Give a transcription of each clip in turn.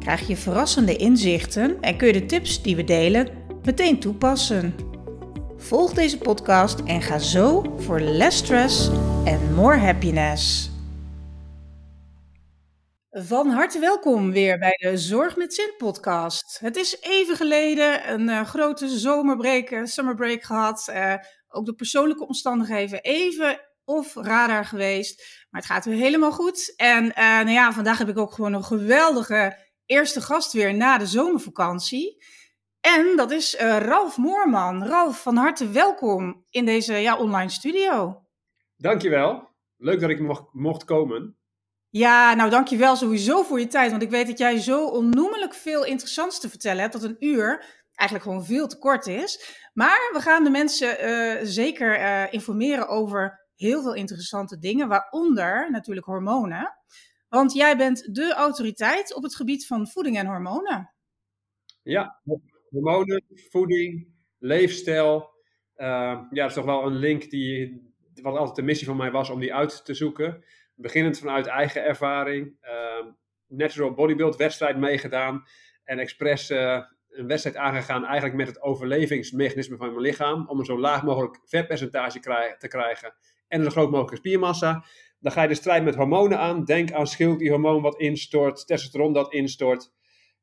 krijg je verrassende inzichten en kun je de tips die we delen meteen toepassen. Volg deze podcast en ga zo voor less stress en more happiness. Van harte welkom weer bij de Zorg met Zin podcast. Het is even geleden een uh, grote zomerbreak, uh, summerbreak gehad. Uh, ook de persoonlijke omstandigheden even of radar geweest. Maar het gaat weer helemaal goed. En nou ja, vandaag heb ik ook gewoon een geweldige eerste gast weer na de zomervakantie. En dat is uh, Ralf Moorman. Ralf, van harte welkom in deze ja, online studio. Dankjewel. Leuk dat ik mocht, mocht komen. Ja, nou dankjewel sowieso voor je tijd. Want ik weet dat jij zo onnoemelijk veel interessants te vertellen hebt. Dat een uur eigenlijk gewoon veel te kort is. Maar we gaan de mensen uh, zeker uh, informeren over heel veel interessante dingen. Waaronder natuurlijk hormonen. Want jij bent de autoriteit op het gebied van voeding en hormonen. Ja, hormonen, voeding, leefstijl. Uh, ja, dat is toch wel een link die, wat altijd de missie van mij was om die uit te zoeken. Beginnend vanuit eigen ervaring. Uh, natural bodybuild wedstrijd meegedaan. En expres uh, een wedstrijd aangegaan eigenlijk met het overlevingsmechanisme van mijn lichaam. Om een zo laag mogelijk vetpercentage te krijgen. En een zo groot mogelijke spiermassa. Dan ga je de strijd met hormonen aan. Denk aan schildklierhormoon wat instort, testosteron dat instort.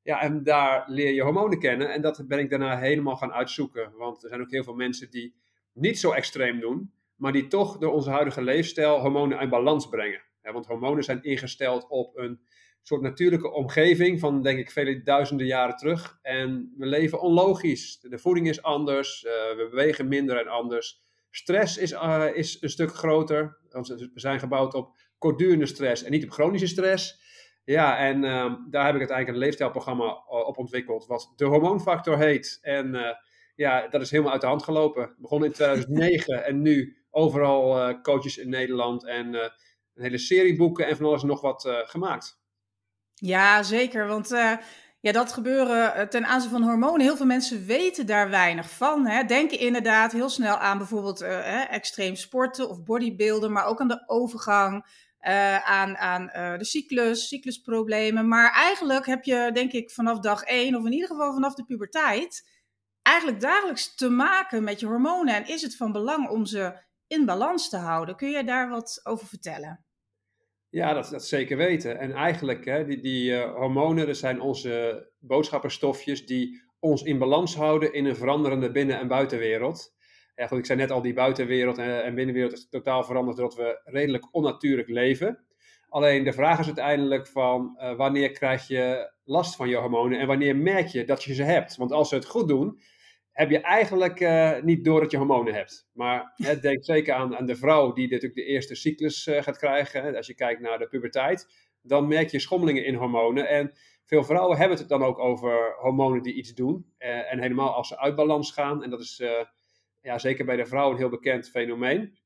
Ja, en daar leer je hormonen kennen. En dat ben ik daarna helemaal gaan uitzoeken. Want er zijn ook heel veel mensen die niet zo extreem doen, maar die toch door onze huidige leefstijl hormonen in balans brengen. want hormonen zijn ingesteld op een soort natuurlijke omgeving van, denk ik, vele duizenden jaren terug. En we leven onlogisch. De voeding is anders, uh, we bewegen minder en anders. Stress is, uh, is een stuk groter. Want we zijn gebouwd op kortdurende stress en niet op chronische stress. Ja, en uh, daar heb ik uiteindelijk een leefstijlprogramma eh, op ontwikkeld, wat de hormoonfactor heet. En uh, ja, dat is helemaal uit de hand gelopen. Begon in 2009 en nu overal uh, coaches in Nederland en een hele serie boeken en van alles nog wat gemaakt. Ja, zeker. Want ja, dat gebeuren eh, ten aanzien van hormonen. Heel veel mensen weten daar weinig van. Hè. Denken inderdaad heel snel aan bijvoorbeeld uh, extreem sporten of bodybuilden, maar ook aan de overgang, uh, aan, aan de cyclus, cyclusproblemen. Maar eigenlijk heb je, denk ik, vanaf dag één, of in ieder geval vanaf de puberteit, eigenlijk dagelijks te maken met je hormonen. En is het van belang om ze in balans te houden? Kun je daar wat over vertellen? Ja, dat, dat zeker weten. En eigenlijk, hè, die, die uh, hormonen, dat zijn onze boodschappenstofjes die ons in balans houden in een veranderende binnen- en buitenwereld. Ja, ik zei net al, die buitenwereld en, en binnenwereld is totaal veranderd doordat we redelijk onnatuurlijk leven. Alleen de vraag is uiteindelijk van uh, wanneer krijg je last van je hormonen en wanneer merk je dat je ze hebt. Want als ze het goed doen, heb je eigenlijk uh, niet door dat je hormonen hebt. Maar hè, denk zeker aan, aan de vrouw die natuurlijk de eerste cyclus uh, gaat krijgen. Als je kijkt naar de puberteit, dan merk je schommelingen in hormonen. En veel vrouwen hebben het dan ook over hormonen die iets doen. Uh, en helemaal als ze uit balans gaan, en dat is ja, zeker bij de vrouw een heel bekend fenomeen.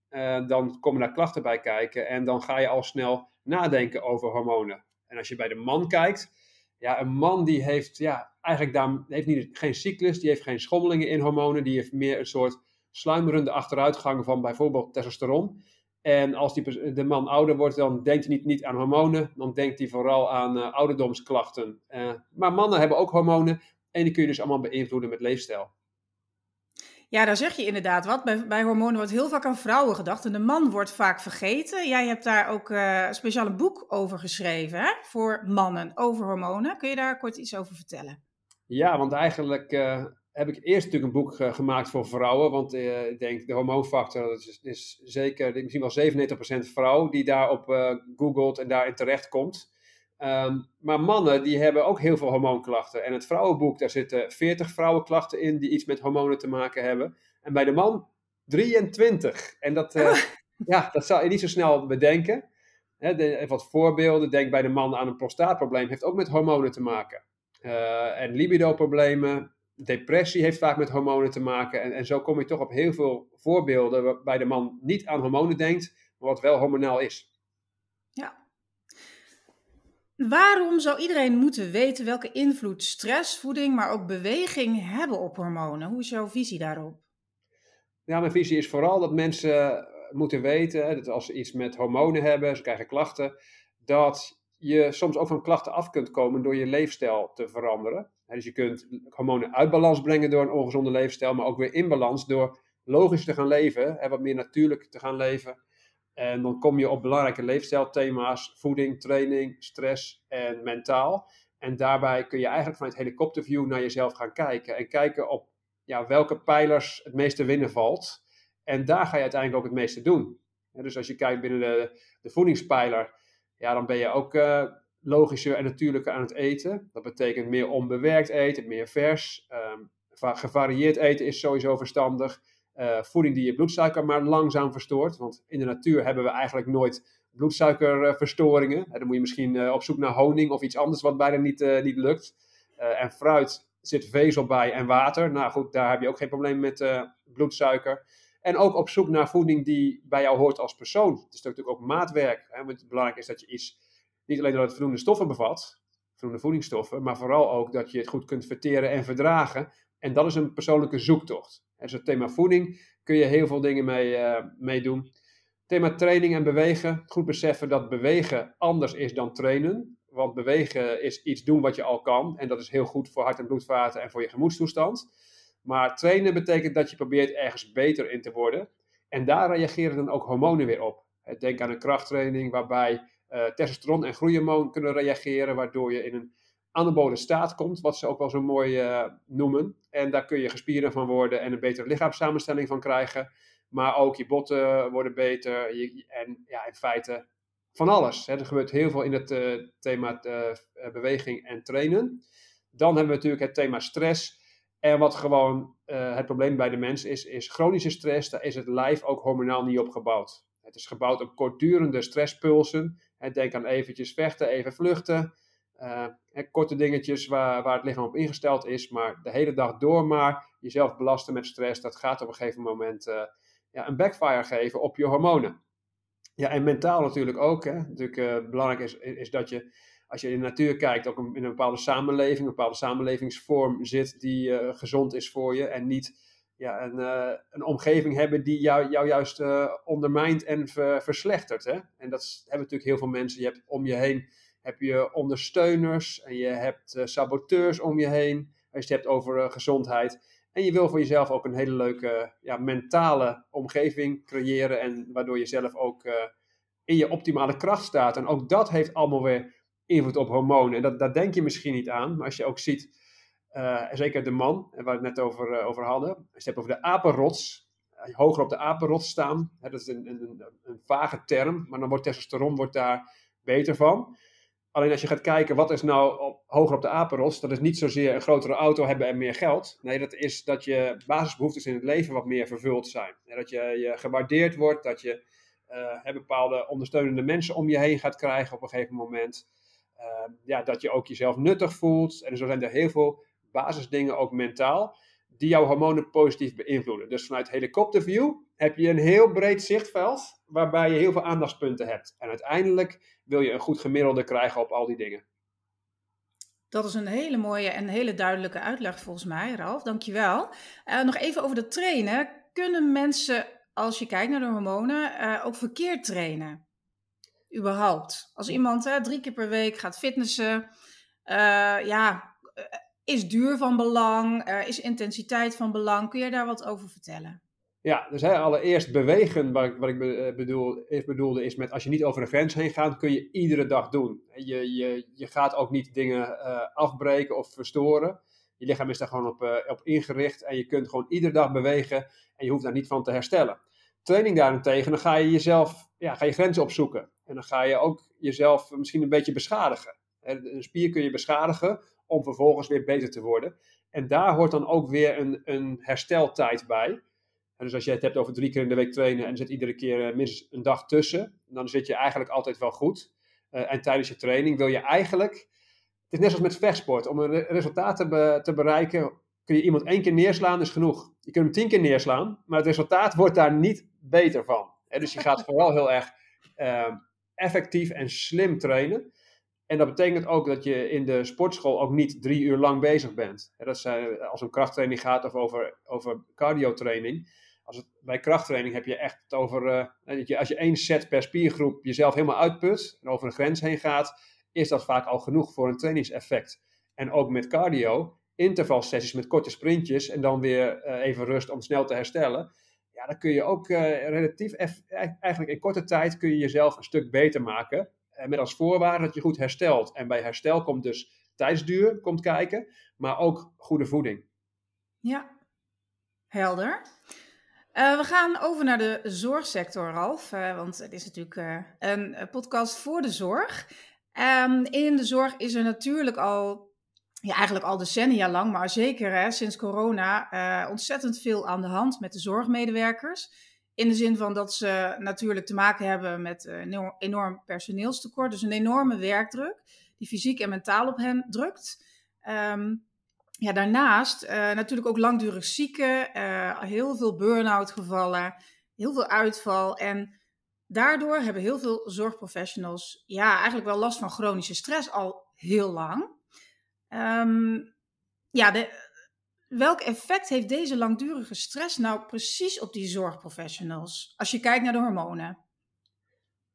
dan komen daar klachten bij kijken en dan ga je al snel nadenken over hormonen. En als je bij de man kijkt, ja, een man die heeft ja, eigenlijk daar, heeft niet, geen cyclus, die heeft geen schommelingen in hormonen, die heeft meer een soort sluimerende achteruitgang van bijvoorbeeld testosteron. En als die, de man ouder wordt, dan denkt hij niet, niet aan hormonen, dan denkt hij vooral aan uh, ouderdomsklachten. Uh, maar mannen hebben ook hormonen en die kun je dus allemaal beïnvloeden met leefstijl. Ja, daar zeg je inderdaad wat. Bij, hormonen wordt heel vaak aan vrouwen gedacht en de man wordt vaak vergeten. Jij hebt daar ook uh, een boek over geschreven voor mannen over hormonen. Kun je daar kort iets over vertellen? Ja, want eigenlijk uh, heb ik eerst natuurlijk een boek gemaakt voor vrouwen. Want uh, ik denk, de hormoonfactor dat is, is zeker, misschien wel 97% vrouw die daarop googelt en daarin terechtkomt. Um, maar mannen die hebben ook heel veel hormoonklachten. En het vrouwenboek, daar zitten 40 vrouwenklachten in die iets met hormonen te maken hebben. En bij de man 23. En dat, ja, dat zou je niet zo snel bedenken. Hè, de, wat voorbeelden, denk bij de man aan een prostaatprobleem, heeft ook met hormonen te maken. Uh, en libido-problemen. depressie heeft vaak met hormonen te maken. En, en zo kom je toch op heel veel voorbeelden waarbij de man niet aan hormonen denkt, maar wat wel hormonaal is. Ja. Waarom zou iedereen moeten weten welke invloed stress, voeding, maar ook beweging hebben op hormonen? Hoe is jouw visie daarop? Ja, mijn visie is vooral dat mensen moeten weten dat als ze iets met hormonen hebben, ze krijgen klachten, dat je soms ook van klachten af kunt komen door je leefstijl te veranderen. Dus je kunt hormonen uit balans brengen door een ongezonde leefstijl, maar ook weer in balans door logisch te gaan leven, wat meer natuurlijk te gaan leven. En dan kom je op belangrijke leefstijlthema's, voeding, training, stress en mentaal. En daarbij kun je eigenlijk vanuit helikopterview naar jezelf gaan kijken. En kijken op ja, welke pijlers het meeste winnen valt. En daar ga je uiteindelijk ook het meeste doen. dus als je kijkt binnen de, de voedingspijler, ja, dan ben je ook uh, logischer en natuurlijker aan het eten. Dat betekent meer onbewerkt eten, meer vers. Um, gevarieerd eten is sowieso verstandig. Uh, voeding die je bloedsuiker maar langzaam verstoort. Want in de natuur hebben we eigenlijk nooit bloedsuikerverstoringen. dan moet je misschien uh, op zoek naar honing of iets anders wat bijna niet, niet lukt. en fruit zit vezel bij en water. Nou goed, daar heb je ook geen probleem met bloedsuiker. En ook op zoek naar voeding die bij jou hoort als persoon. Het is natuurlijk ook maatwerk. Hè, want belangrijk is dat je iets, niet alleen dat het voldoende stoffen bevat, voldoende voedingsstoffen, maar vooral ook dat je het goed kunt verteren en verdragen. En dat is een persoonlijke zoektocht. En dus het thema voeding kun je heel veel dingen mee, uh, mee doen. Thema training en bewegen. Goed beseffen dat bewegen anders is dan trainen. Want bewegen is iets doen wat je al kan. En dat is heel goed voor hart- en bloedvaten en voor je gemoedstoestand. Maar trainen betekent dat je probeert ergens beter in te worden. En daar reageren dan ook hormonen weer op. Denk aan een krachttraining waarbij uh, testosteron en groeihormoon kunnen reageren, waardoor je in een anabole staat komt, wat ze ook wel zo mooi uh, noemen. En daar kun je gespieren van worden en een betere lichaamssamenstelling van krijgen. Maar ook je botten worden beter en ja, in feite van alles. Hè. Er gebeurt heel veel in het uh, thema beweging en trainen. Dan hebben we natuurlijk het thema stress. En wat gewoon het probleem bij de mens is, is chronische stress. Daar is het lijf ook hormonaal niet op gebouwd. Het is gebouwd op kortdurende stresspulsen. Denk aan eventjes vechten, even vluchten. Uh, korte dingetjes waar, waar het lichaam op ingesteld is. Maar de hele dag door maar jezelf belasten met stress. Dat gaat op een gegeven moment uh, ja, een backfire geven op je hormonen. Ja, en mentaal natuurlijk ook. Hè. Natuurlijk belangrijk is, is dat je als je in de natuur kijkt, ook in een bepaalde samenleving, een bepaalde samenlevingsvorm zit die gezond is voor je en niet ja, een, een omgeving hebben die jou, jou juist uh, ondermijnt en ver, verslechtert. Hè? En dat hebben natuurlijk heel veel mensen. Je hebt om je heen heb je ondersteuners en je hebt saboteurs om je heen. Als je het hebt over gezondheid. En je wil voor jezelf ook een hele leuke ja, mentale omgeving creëren. En waardoor je zelf ook in je optimale kracht staat. En ook dat heeft allemaal weer invloed op hormonen. En dat, daar denk je misschien niet aan, maar als je ook ziet, zeker de man, waar we het net over, over hadden, als je het hebt over de apenrots, hoger op de apenrots staan, dat is een, een, een, vage term, maar dan wordt testosteron wordt daar beter van. Alleen als je gaat kijken, wat is nou hoger op de apenrots, dat is niet zozeer een grotere auto hebben en meer geld. Nee, dat is dat je basisbehoeftes in het leven wat meer vervuld zijn. En dat je, je gewaardeerd wordt, dat je bepaalde ondersteunende mensen om je heen gaat krijgen op een gegeven moment. Ehm, ja, dat je ook jezelf nuttig voelt. En zo zijn er heel veel basisdingen, ook mentaal, die jouw hormonen positief beïnvloeden. Dus vanuit helikopterview heb je een heel breed zichtveld, waarbij je heel veel aandachtspunten hebt. En uiteindelijk wil je een goed gemiddelde krijgen op al die dingen. Dat is een hele mooie en hele duidelijke uitleg volgens mij, Ralf. Dankjewel. Uh, nog even over de trainen. Kunnen mensen, als je kijkt naar de hormonen, uh, ook verkeerd trainen? überhaupt? Als iemand drie keer per week gaat fitnessen, uh, ja, eh, is duur van belang? Is intensiteit van belang? Kun je daar wat over vertellen? Ja, dus hè, allereerst bewegen, wat ik, wat ik bedoel, eerst bedoelde, is met als je niet over de grens heen gaat, kun je iedere dag doen. Je, je, je gaat ook niet dingen uh, afbreken of verstoren. Je lichaam is daar gewoon op, uh, op ingericht en je kunt gewoon iedere dag bewegen en je hoeft daar niet van te herstellen. Training daarentegen, dan ga je jezelf, ja, ga je grenzen opzoeken. En dan ga je ook jezelf misschien een beetje beschadigen. Een spier kun je beschadigen om vervolgens weer beter te worden. En daar hoort dan ook weer een, een hersteltijd bij. En dus als je het hebt over drie keer in de week trainen en zit iedere keer eh, minstens een dag tussen, dan zit je eigenlijk altijd wel goed. Uh, en tijdens je training wil je eigenlijk, het is net zoals met vechtsport, om een resultaat te, be, te bereiken, kun je iemand één keer neerslaan, is genoeg. Je kunt hem tien keer neerslaan, maar het resultaat wordt daar niet beter van. dus je gaat vooral heel erg ehm, effectief en slim trainen. En dat betekent ook dat je in de sportschool ook niet drie uur lang bezig bent. dat zijn, als een krachttraining gaat of over, over cardiotraining. Als bij krachttraining heb je echt het over. Dat je, als je één set per spiergroep jezelf helemaal uitput en over een grens heen gaat, is dat vaak al genoeg voor een trainingseffect. En ook met cardio, intervalsessies met korte sprintjes en dan weer uh, even rust om snel te herstellen. Ja, dan kun je ook uh, relatief, eigenlijk in korte tijd kun je jezelf een stuk beter maken. Met als voorwaarde dat je goed herstelt. En bij herstel komt dus tijdsduur komt kijken, maar ook goede voeding. Ja, helder. Uh, we gaan over naar de zorgsector, Ralf. Uh, want het is natuurlijk uh, een podcast voor de zorg. Um, in de zorg is er natuurlijk al, ja, eigenlijk al decennia lang, maar zeker hè, sinds corona, ontzettend veel aan de hand met de zorgmedewerkers. In de zin van dat ze natuurlijk te maken hebben met een enorm personeelstekort. Dus een enorme werkdruk die fysiek en mentaal op hen drukt. Um, ja, daarnaast uh, natuurlijk ook langdurig zieken, uh, heel veel burn-out gevallen, heel veel uitval. En daardoor hebben heel veel zorgprofessionals ja, eigenlijk wel last van chronische stress al heel lang. Um, ja, de, welk effect heeft deze langdurige stress nou precies op die zorgprofessionals? Als je kijkt naar de hormonen.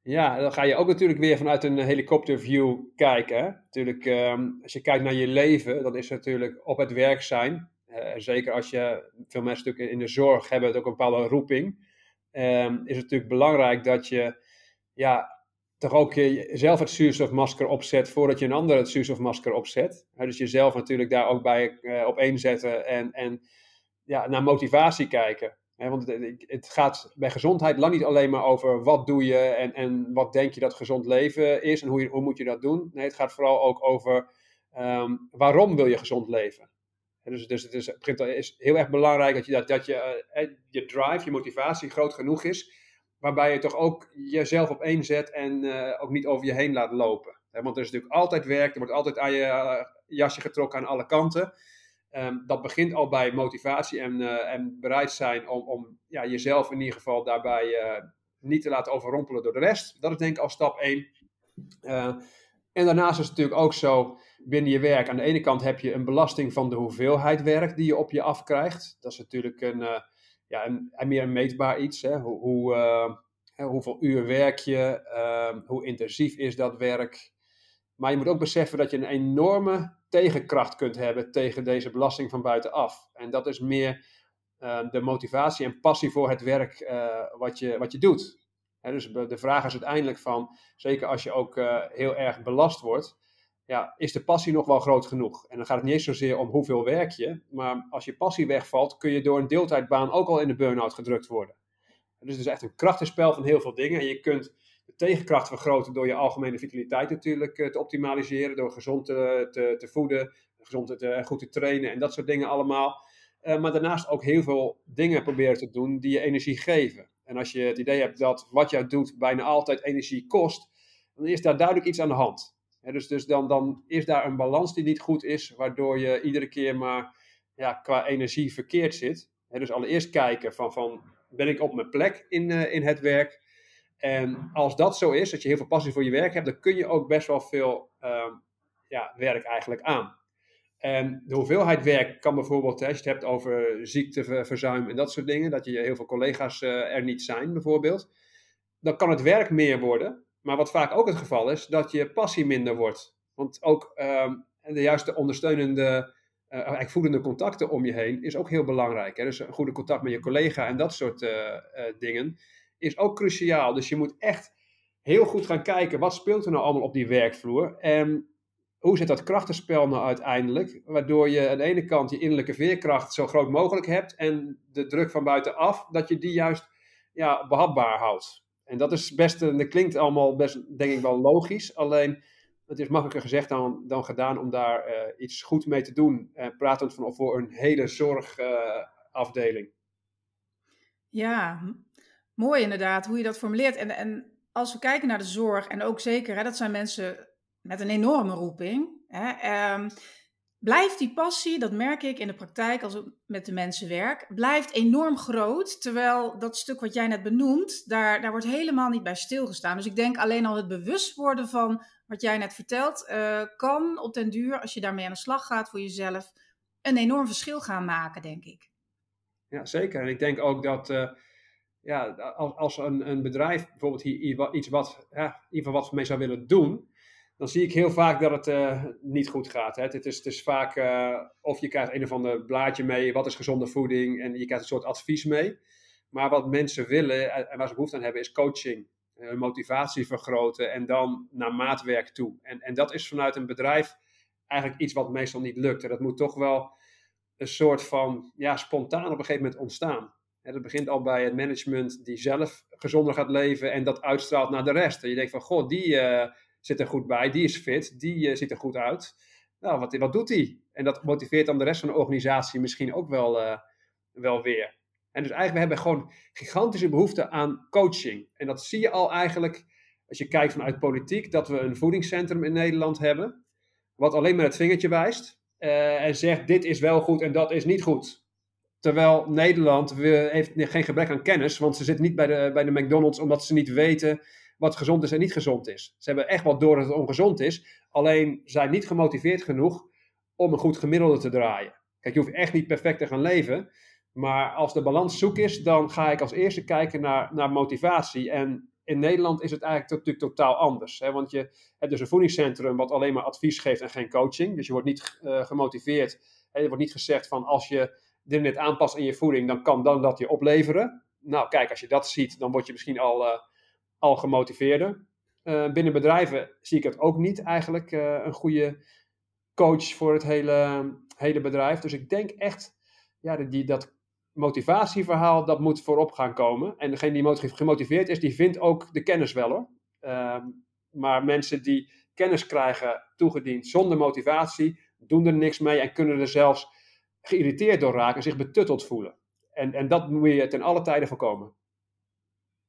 Ja, dan ga je ook natuurlijk weer vanuit een helikopterview kijken. Natuurlijk, um, als je kijkt naar je leven, dan is het natuurlijk op het werk zijn. Uh, zeker als je, veel mensen natuurlijk in de zorg hebben het ook een bepaalde roeping. Um, is het natuurlijk belangrijk dat je, ja, toch ook zelf het zuurstofmasker opzet voordat je een ander het zuurstofmasker opzet. Dus jezelf natuurlijk daar ook bij uh, op inzetten en, en ja, naar motivatie kijken want het, gaat bij gezondheid lang niet alleen maar over wat doe je en, en wat denk je dat gezond leven is en hoe, hoe moet je dat doen. Nee, het gaat vooral ook over um, waarom wil je gezond leven. dus, dus het is, het is heel erg belangrijk dat je, dat, dat je, uh, je drive, je motivatie groot genoeg is, waarbij je toch ook jezelf op één zet en uh, ook niet over je heen laat lopen. want er is natuurlijk altijd werk, er wordt altijd aan je jasje getrokken aan alle kanten. Um, dat begint al bij motivatie en, uh, en bereid zijn om, om ja, jezelf in ieder geval daarbij uh, niet te laten overrompelen door de rest. Dat is denk ik al stap 1. Uh, eh, en daarnaast is het natuurlijk ook zo binnen je werk. Aan de ene kant heb je een belasting van de hoeveelheid werk die je op je afkrijgt. Dat is natuurlijk een, ja, een, meer een meetbaar iets. Hè? Hoe, hoe hoeveel uur werk je? Ehm, hoe intensief is dat werk? Maar je moet ook beseffen dat je een enorme tegenkracht kunt hebben tegen deze belasting van buitenaf. En dat is meer uh, de motivatie en passie voor het werk uh, wat, je, wat je doet. dus de vraag is uiteindelijk van, zeker als je ook uh, heel erg belast wordt, ja, is de passie nog wel groot genoeg? En dan gaat het niet eens zozeer om hoeveel werk je, maar als je passie wegvalt, kun je door een deeltijdbaan ook al in de burn-out gedrukt worden. Dus het is echt een krachtenspel van heel veel dingen. En je kunt tegenkracht vergroten door je algemene vitaliteit natuurlijk eh, te optimaliseren. Door gezond te, te, voeden, gezond te, goed te trainen en dat soort dingen allemaal. Uh, maar daarnaast ook heel veel dingen proberen te doen die je energie geven. En als je het idee hebt dat wat jij doet bijna altijd energie kost, dan is daar duidelijk iets aan de hand. dus dus dan, dan is daar een balans die niet goed is, waardoor je iedere keer maar ja, qua energie verkeerd zit. dus allereerst kijken van, van ben ik op mijn plek in, uh, in het werk? En als dat zo is, dat je heel veel passie voor je werk hebt, dan kun je ook best wel veel uh, ja, werk eigenlijk aan. En de hoeveelheid werk kan bijvoorbeeld, als je het hebt over ziekteverzuim en dat soort dingen, dat je heel veel collega's uh, er niet zijn bijvoorbeeld, dan kan het werk meer worden. Maar wat vaak ook het geval is, dat je passie minder wordt. Want ook um, de juiste ondersteunende, uh, eigenlijk voedende contacten om je heen is ook heel belangrijk. Hè? Dus een goede contact met je collega en dat soort uh, dingen is ook cruciaal. Dus je moet echt heel goed gaan kijken, wat speelt er nou allemaal op die werkvloer? En hoe zit dat krachtenspel nou uiteindelijk? Waardoor je aan de ene kant je innerlijke veerkracht zo groot mogelijk hebt en de druk van buitenaf, dat je die juist ja, behapbaar houdt. En dat is best, dat klinkt allemaal best, denk ik wel logisch, alleen het is makkelijker gezegd dan, dan gedaan om daar uh, iets goed mee te doen, uh, pratend van voor een hele zorgafdeling. Uh, ja, Mooi inderdaad, hoe je dat formuleert. En, en als we kijken naar de zorg, en ook zeker, hè, dat zijn mensen met een enorme roeping. Hè, um, blijft die passie, dat merk ik in de praktijk als ik met de mensen werk, blijft enorm groot. Terwijl dat stuk wat jij net benoemt, daar, daar wordt helemaal niet bij stilgestaan. Dus ik denk alleen al het bewust worden van wat jij net vertelt, uh, kan op den duur, als je daarmee aan de slag gaat voor jezelf, een enorm verschil gaan maken, denk ik. Ja, zeker. En ik denk ook dat uh, ja, als, als een, een bedrijf bijvoorbeeld hier iets wat, ieder geval wat mee zou willen doen, dan zie ik heel vaak dat het uh, niet goed gaat. Hè. Het, is, vaak, uh, of je krijgt een of ander blaadje mee, wat is gezonde voeding, en je krijgt een soort advies mee. Maar wat mensen willen en waar ze behoefte aan hebben, is coaching. Hun motivatie vergroten en dan naar maatwerk toe. En, en dat is vanuit een bedrijf eigenlijk iets wat meestal niet lukt. En dat moet toch wel een soort van ja, spontaan op een gegeven moment ontstaan. En dat begint al bij het management die zelf gezonder gaat leven en dat uitstraalt naar de rest. En je denkt van, goh, die uh, zit er goed bij, die is fit, die uh, ziet er goed uit. Nou, wat, wat doet die? En dat motiveert dan de rest van de organisatie misschien ook wel, uh, wel weer. En dus eigenlijk, we hebben gewoon gigantische behoefte aan coaching. En dat zie je al eigenlijk, als je kijkt vanuit politiek, dat we een voedingscentrum in Nederland hebben, wat alleen maar het vingertje wijst en zegt dit is wel goed en dat is niet goed. Terwijl Nederland heeft geen gebrek aan kennis, want ze zitten niet bij de, bij de McDonald's omdat ze niet weten wat gezond is en niet gezond is. Ze hebben echt wel door dat het ongezond is, alleen zijn niet gemotiveerd genoeg om een goed gemiddelde te draaien. Kijk, je hoeft echt niet perfect te gaan leven, maar als de balans zoek is, dan ga ik als eerste kijken naar, naar motivatie. En in Nederland is het eigenlijk natuurlijk totaal anders. Hè? Want je hebt dus een voedingscentrum wat alleen maar advies geeft en geen coaching. Dus je wordt niet uh, gemotiveerd. Er wordt niet gezegd van als je dit net aanpast in je voeding, dan kan dan dat je opleveren. Nou, kijk, als je dat ziet, dan word je misschien al, uh, al gemotiveerder. Uh, binnen bedrijven zie ik het ook niet eigenlijk een goede coach voor het hele, hele bedrijf. Dus ik denk echt, ja, die, dat motivatieverhaal, dat moet voorop gaan komen. En degene die gemotiveerd is, die vindt ook de kennis wel hoor. Uh, maar mensen die kennis krijgen toegediend zonder motivatie, doen er niks mee en kunnen er zelfs geïrriteerd door raken, zich betutteld voelen. En, en dat moet je ten alle tijden voorkomen.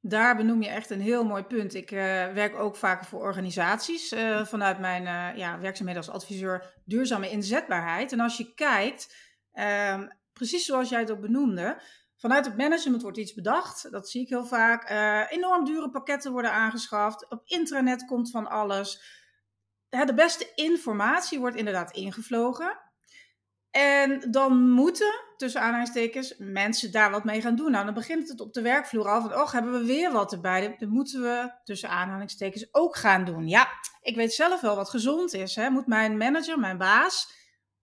Daar benoem je echt een heel mooi punt. Ik uh, werk ook vaker voor organisaties uh, vanuit mijn uh, ja, werkzaamheden als adviseur duurzame inzetbaarheid. En als je kijkt, ehm, precies zoals jij het ook benoemde. Vanuit het management wordt iets bedacht, dat zie ik heel vaak. Enorm dure pakketten worden aangeschaft. Op intranet komt van alles. de beste informatie wordt inderdaad ingevlogen. En dan moeten, tussen aanhalingstekens, mensen daar wat mee gaan doen. Nou, dan begint het op de werkvloer al van, oh, hebben we weer wat erbij. Dan moeten we, tussen aanhalingstekens, ook gaan doen. Ja, ik weet zelf wel wat gezond is. Hè. Moet mijn manager, mijn baas,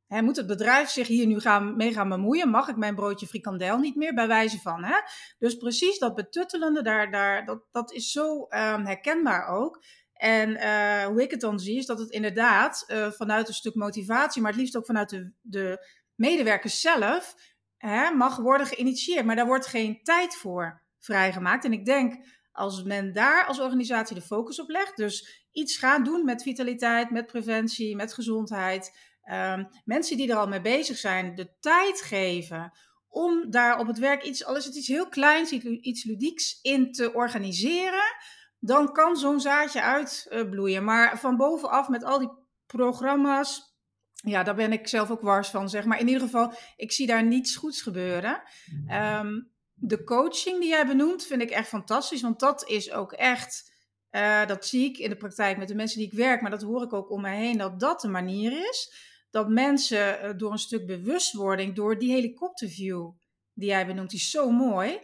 Hè, moet het bedrijf zich hier nu gaan, mee gaan bemoeien? Mag ik mijn broodje frikandel niet meer? Bij wijze van. Hè? Dus precies dat betuttelende, daar, daar, dat, dat is zo um, herkenbaar ook. En uh, hoe ik het dan zie, is dat het inderdaad uh, vanuit een stuk motivatie, maar het liefst ook vanuit de, de medewerkers zelf, hè, mag worden geïnitieerd. Maar daar wordt geen tijd voor vrijgemaakt. En ik denk, als men daar als organisatie de focus op legt, dus iets gaan doen met vitaliteit, met preventie, met gezondheid, um, mensen die er al mee bezig zijn, de tijd geven om daar op het werk iets, al het iets heel kleins, iets ludieks in te organiseren, dan kan zo'n zaadje uitbloeien. Maar van bovenaf met al die programma's, ja, daar ben ik zelf ook wars van, zeg maar. In ieder geval, ik zie daar niets goeds gebeuren. Um, de coaching die jij benoemt, vind ik echt fantastisch, want dat is ook echt. Uh, dat zie ik in de praktijk met de mensen die ik werk, maar dat hoor ik ook om me heen, dat dat de manier is dat mensen eh, door een stuk bewustwording, door die helikopterview die jij benoemt, die is zo mooi,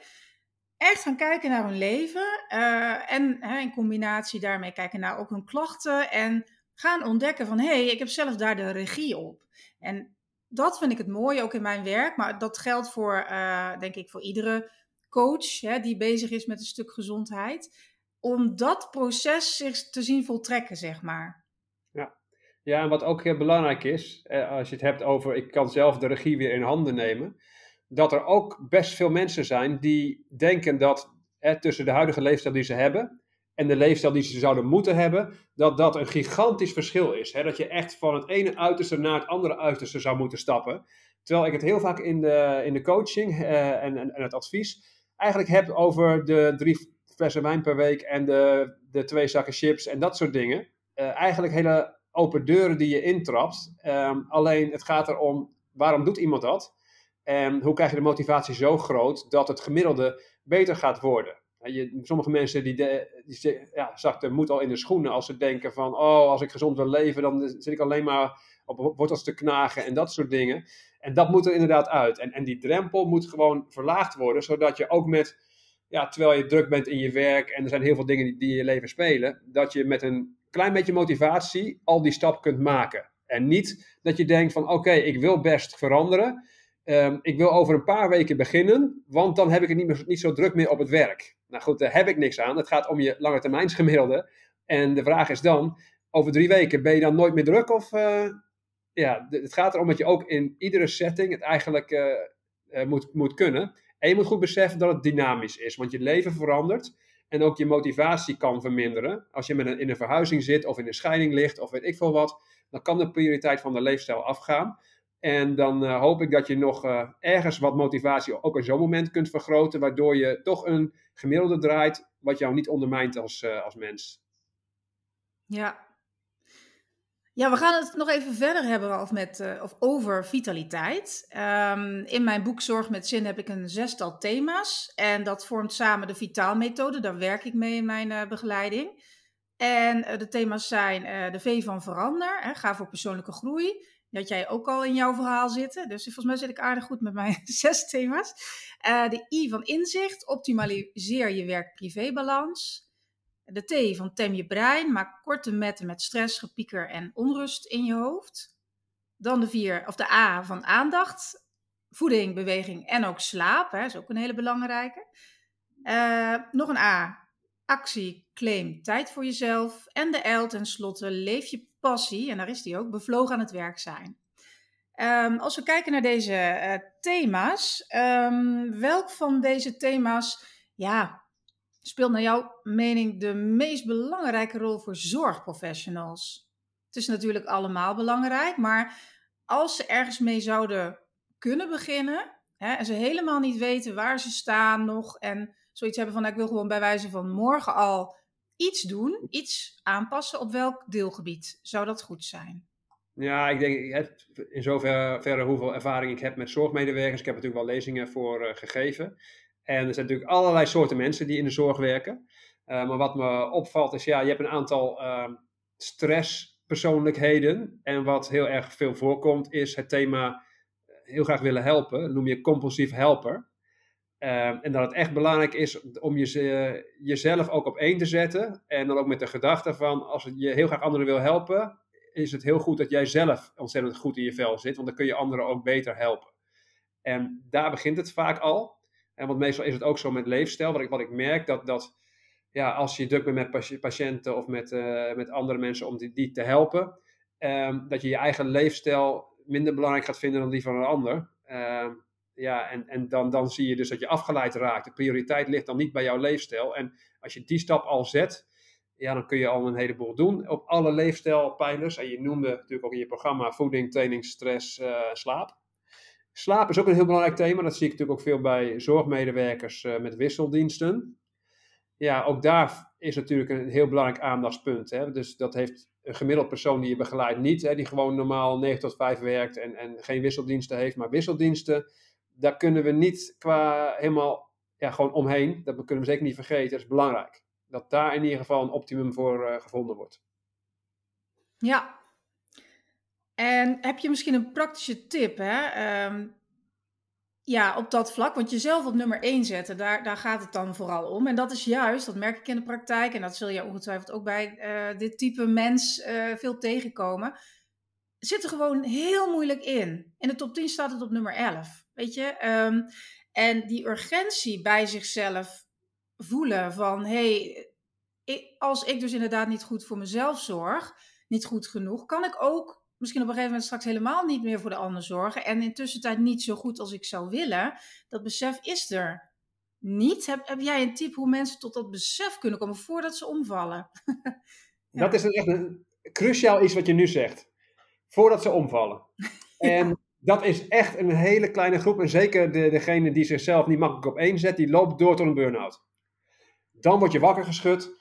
echt gaan kijken naar hun leven uh, en hè, in combinatie daarmee kijken naar ook hun klachten en gaan ontdekken van hé, hey, ik heb zelf daar de regie op. En dat vind ik het mooie ook in mijn werk, maar dat geldt voor, uh, denk ik, voor iedere coach hè, die bezig is met een stuk gezondheid, om dat proces zich te zien voltrekken, zeg maar. Ja, en wat ook heel belangrijk is, eh, als je het hebt over ik kan zelf de regie weer in handen nemen, dat er ook best veel mensen zijn die denken dat eh, tussen de huidige leefstijl die ze hebben en de leefstijl die ze zouden moeten hebben, dat dat een gigantisch verschil is. Hè? Dat je echt van het ene uiterste naar het andere uiterste zou moeten stappen. Terwijl ik het heel vaak in de, in de coaching eh, en, en, het advies eigenlijk heb over de drie flessen wijn per week en de, de twee zakken chips en dat soort dingen. Uh, eigenlijk hele open deuren die je intrapt. Ehm, alleen het gaat erom, waarom doet iemand dat? En hoe krijg je de motivatie zo groot dat het gemiddelde beter gaat worden? Je, sommige mensen die, die ja, moed al in de schoenen als ze denken van, oh, als ik gezond wil leven, dan zit ik alleen maar op wortels te knagen en dat soort dingen. En dat moet er inderdaad uit. En, en die drempel moet gewoon verlaagd worden, zodat je ook met, ja, terwijl je druk bent in je werk en er zijn heel veel dingen die, die in je leven spelen, dat je met een klein beetje motivatie al die stap kunt maken. En niet dat je denkt van, oké, ik wil best veranderen. Um, ik wil over een paar weken beginnen, want dan heb ik het niet, meer, niet zo druk meer op het werk. Nou goed, daar heb ik niks aan. Het gaat om je lange termijnsgemiddelde. En de vraag is dan, over drie weken ben je dan nooit meer druk? Of uh, ja, het gaat erom dat je ook in iedere setting het eigenlijk uh, uh, moet, moet kunnen. En je moet goed beseffen dat het dynamisch is, want je leven verandert. En ook je motivatie kan verminderen. Als je met een, in een verhuizing zit of in een scheiding ligt of weet ik veel wat, dan kan de prioriteit van de leefstijl afgaan. En dan uh, hoop ik dat je nog uh, ergens wat motivatie ook in zo'n moment kunt vergroten, waardoor je toch een gemiddelde draait, wat jou niet ondermijnt als, uh, als mens. Ja. Ja, we gaan het nog even verder hebben, Ralf, met, of over vitaliteit. Um, in mijn boek Zorg met Zin heb ik een zestal thema's. En dat vormt samen de Vitaalmethode. Daar werk ik mee in mijn begeleiding. En de thema's zijn de V van verander, hè, ga voor persoonlijke groei dat jij ook al in jouw verhaal zitten. Dus volgens mij zit ik aardig goed met mijn zes thema's. Uh, de I van inzicht, optimaliseer je werk-privé-balans. De T van tem je brein, maak korte metten met stress, gepieker en onrust in je hoofd. Dan de vier, of de A van aandacht, voeding, beweging en ook slaap. Hè, is ook een hele belangrijke. Uh, nog een A, actie, claim, tijd voor jezelf. En de L tenslotte, leef je passie, en daar is die ook, bevlogen aan het werk zijn. Um, als we kijken naar deze uh, thema's, um, welk van deze thema's ja, speelt naar jouw mening de meest belangrijke rol voor zorgprofessionals? Het is natuurlijk allemaal belangrijk, maar als ze ergens mee zouden kunnen beginnen hè, en ze helemaal niet weten waar ze staan nog en zoiets hebben van nou, ik wil gewoon bij wijze van morgen al iets doen, iets aanpassen, op welk deelgebied zou dat goed zijn? Ja, ik denk in zoverre hoeveel ervaring ik heb met zorgmedewerkers. Ik heb natuurlijk wel lezingen voor uh, gegeven. En er zijn natuurlijk allerlei soorten mensen die in de zorg werken. Uh, maar wat me opvalt is, ja, je hebt een aantal uh, stresspersoonlijkheden. En wat heel erg veel voorkomt, is het thema eh, heel graag willen helpen. Dat noem je compulsief helper. Uh, en dat het echt belangrijk is om je, jezelf ook op één te zetten. En dan ook met de gedachte van, als je heel graag anderen wil helpen, is het heel goed dat jij zelf ontzettend goed in je vel zit. Want dan kun je anderen ook beter helpen. En daar begint het vaak al. En want meestal is het ook zo met leefstijl. Wat ik, wat ik merk, dat, dat ja, als je druk bent met patiënten of met, uh, met andere mensen om die, die te helpen, um, dat je je eigen leefstijl minder belangrijk gaat vinden dan die van een ander. Um, ja, en, en dan, dan zie je dus dat je afgeleid raakt. De prioriteit ligt dan niet bij jouw leefstijl. En als je die stap al zet, ja, dan kun je al een heleboel doen op alle leefstijlpijlers. En je noemde natuurlijk ook in je programma voeding, training, stress, uh, slaap. Slaap is ook een heel belangrijk thema. Dat zie ik natuurlijk ook veel bij zorgmedewerkers uh, met wisseldiensten. Ja, ook daar is natuurlijk een heel belangrijk aandachtspunt. Hè? Dus dat heeft een gemiddeld persoon die je begeleidt niet, hè? die gewoon normaal 9 tot 5 werkt en, en geen wisseldiensten heeft, maar wisseldiensten daar kunnen we niet qua helemaal ja, gewoon omheen. Dat kunnen we zeker niet vergeten. Dat is belangrijk. Dat daar in ieder geval een optimum voor uh, gevonden wordt. Ja. En heb je misschien een praktische tip hè? Um, ja, op dat vlak? Want jezelf op nummer 1 zetten, daar, daar gaat het dan vooral om. En dat is juist, dat merk ik in de praktijk, en dat zul je ongetwijfeld ook bij uh, dit type mens uh, veel tegenkomen. Zit er gewoon heel moeilijk in. In de top 10 staat het op nummer 11. Weet je? Um, en die urgentie bij zichzelf voelen van hey, ik, als ik dus inderdaad niet goed voor mezelf zorg, niet goed genoeg, kan ik ook misschien op een gegeven moment straks helemaal niet meer voor de ander zorgen. En in tussentijd niet zo goed als ik zou willen. Dat besef is er niet. Heb, heb jij een tip hoe mensen tot dat besef kunnen komen voordat ze omvallen? ja. Dat is echt een cruciaal iets wat je nu zegt. Voordat ze omvallen. En dat is echt een hele kleine groep. En zeker de, degene die zichzelf niet makkelijk op één zet, die loopt door tot een burn-out. Dan word je wakker geschud.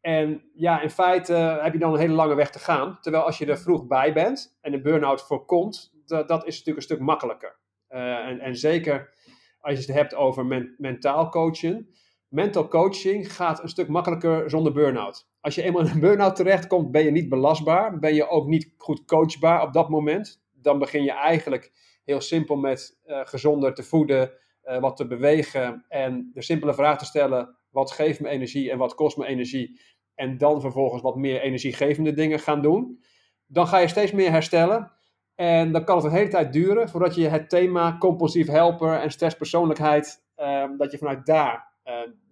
En ja, in feite heb je dan een hele lange weg te gaan. Terwijl als je er vroeg bij bent en een burn-out voorkomt, dat, dat is natuurlijk een stuk makkelijker. en, en zeker als je het hebt over mentaal coachen. Mental coaching gaat een stuk makkelijker zonder burn-out. Als je eenmaal in een burn-out terechtkomt, ben je niet belastbaar. Ben je ook niet goed coachbaar op dat moment. Dan begin je eigenlijk heel simpel met uh, gezonder te voeden, uh, wat te bewegen en de simpele vraag te stellen: wat geeft me energie en wat kost me energie? En dan vervolgens wat meer energiegevende dingen gaan doen. Dan ga je steeds meer herstellen. En dan kan het een hele tijd duren voordat je het thema compulsief helper en stresspersoonlijkheid, uh, dat je vanuit daar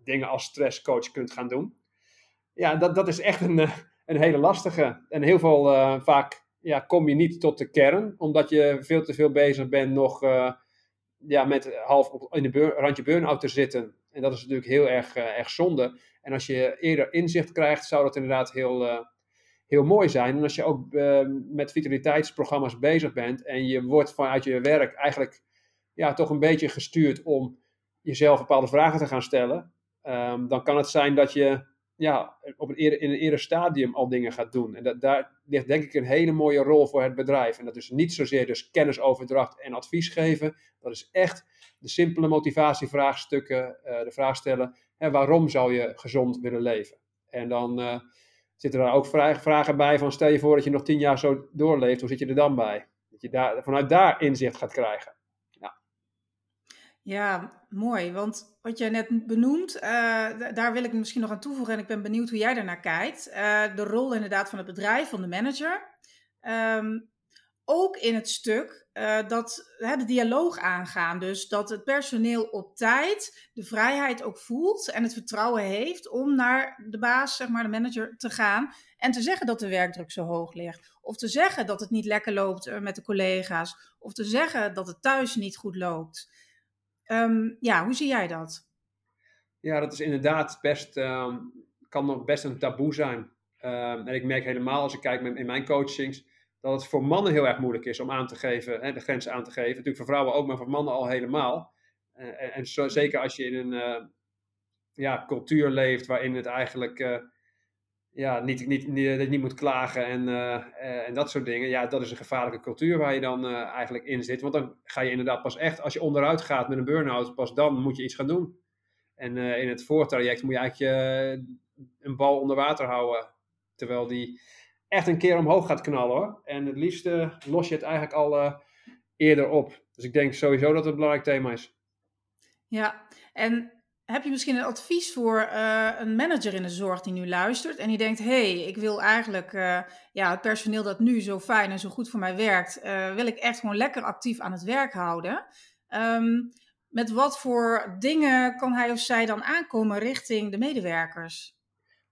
dingen als stresscoach kunt gaan doen. Ja, dat, dat is echt een, een hele lastige. En heel veel vaak ja, kom je niet tot de kern, omdat je veel te veel bezig bent nog uh, ja, met half in de randje burn-out te zitten. En dat is natuurlijk heel erg, uh, erg zonde. En als je eerder inzicht krijgt, zou dat inderdaad heel, uh, heel mooi zijn. En als je ook met vitaliteitsprogramma's bezig bent en je wordt vanuit je werk eigenlijk ja, toch een beetje gestuurd om jezelf bepaalde vragen te gaan stellen, um, dan kan het zijn dat je ja, op een eerder, in een eerder stadium al dingen gaat doen. En dat, daar ligt denk ik een hele mooie rol voor het bedrijf. En dat is niet zozeer dus kennisoverdracht en advies geven. Dat is echt de simpele motivatievraagstukken, uh, de vraag stellen, hè, waarom zou je gezond willen leven? En dan uh, zitten daar ook vragen bij van stel je voor dat je nog tien jaar zo doorleeft, hoe zit je er dan bij? Dat je daar, vanuit daar inzicht gaat krijgen. Ja, mooi. Want wat jij net benoemt, uh, daar wil ik misschien nog aan toevoegen. En ik ben benieuwd hoe jij daarnaar kijkt. Uh, de rol inderdaad van het bedrijf, van de manager. Um, ook in het stuk uh, dat hè, de dialoog aangaan. Dus dat het personeel op tijd de vrijheid ook voelt en het vertrouwen heeft om naar de baas, zeg maar de manager, te gaan. En te zeggen dat de werkdruk zo hoog ligt. Of te zeggen dat het niet lekker loopt met de collega's. Of te zeggen dat het thuis niet goed loopt. Um, ja, hoe zie jij dat? Ja, dat is inderdaad best, um, kan nog best een taboe zijn. Um, en ik merk helemaal als ik kijk in mijn coachings, dat het voor mannen heel erg moeilijk is om aan te geven, hè, de grenzen aan te geven. Natuurlijk voor vrouwen ook, maar voor mannen al helemaal. Uh, en, en zo, zeker als je in een uh, ja, cultuur leeft waarin het eigenlijk uh, ja, niet, niet, niet, je niet moet klagen en, uh, en dat soort dingen. Ja, dat is een gevaarlijke cultuur waar je dan eigenlijk in zit. Want dan ga je inderdaad pas echt, als je onderuit gaat met een burn-out, pas dan moet je iets gaan doen. En in het voortraject moet je eigenlijk je, een bal onder water houden. Terwijl die echt een keer omhoog gaat knallen hoor. En het liefste los je het eigenlijk al eerder op. Dus ik denk sowieso dat het een belangrijk thema is. Ja, en heb je misschien een advies voor uh, een manager in de zorg die nu luistert en die denkt: hé, hey, ik wil eigenlijk uh, ja, het personeel dat nu zo fijn en zo goed voor mij werkt, uh, wil ik echt gewoon lekker actief aan het werk houden. Um, met wat voor dingen kan hij of zij dan aankomen richting de medewerkers?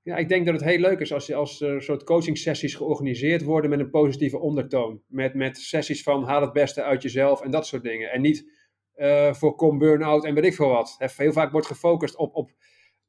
Ja, ik denk dat het heel leuk is als, als er soort coaching sessies georganiseerd worden met een positieve ondertoon. Met, met sessies van haal het beste uit jezelf en dat soort dingen. En niet uh, voorkom burn-out en weet ik veel wat. Heel vaak wordt gefocust op, op,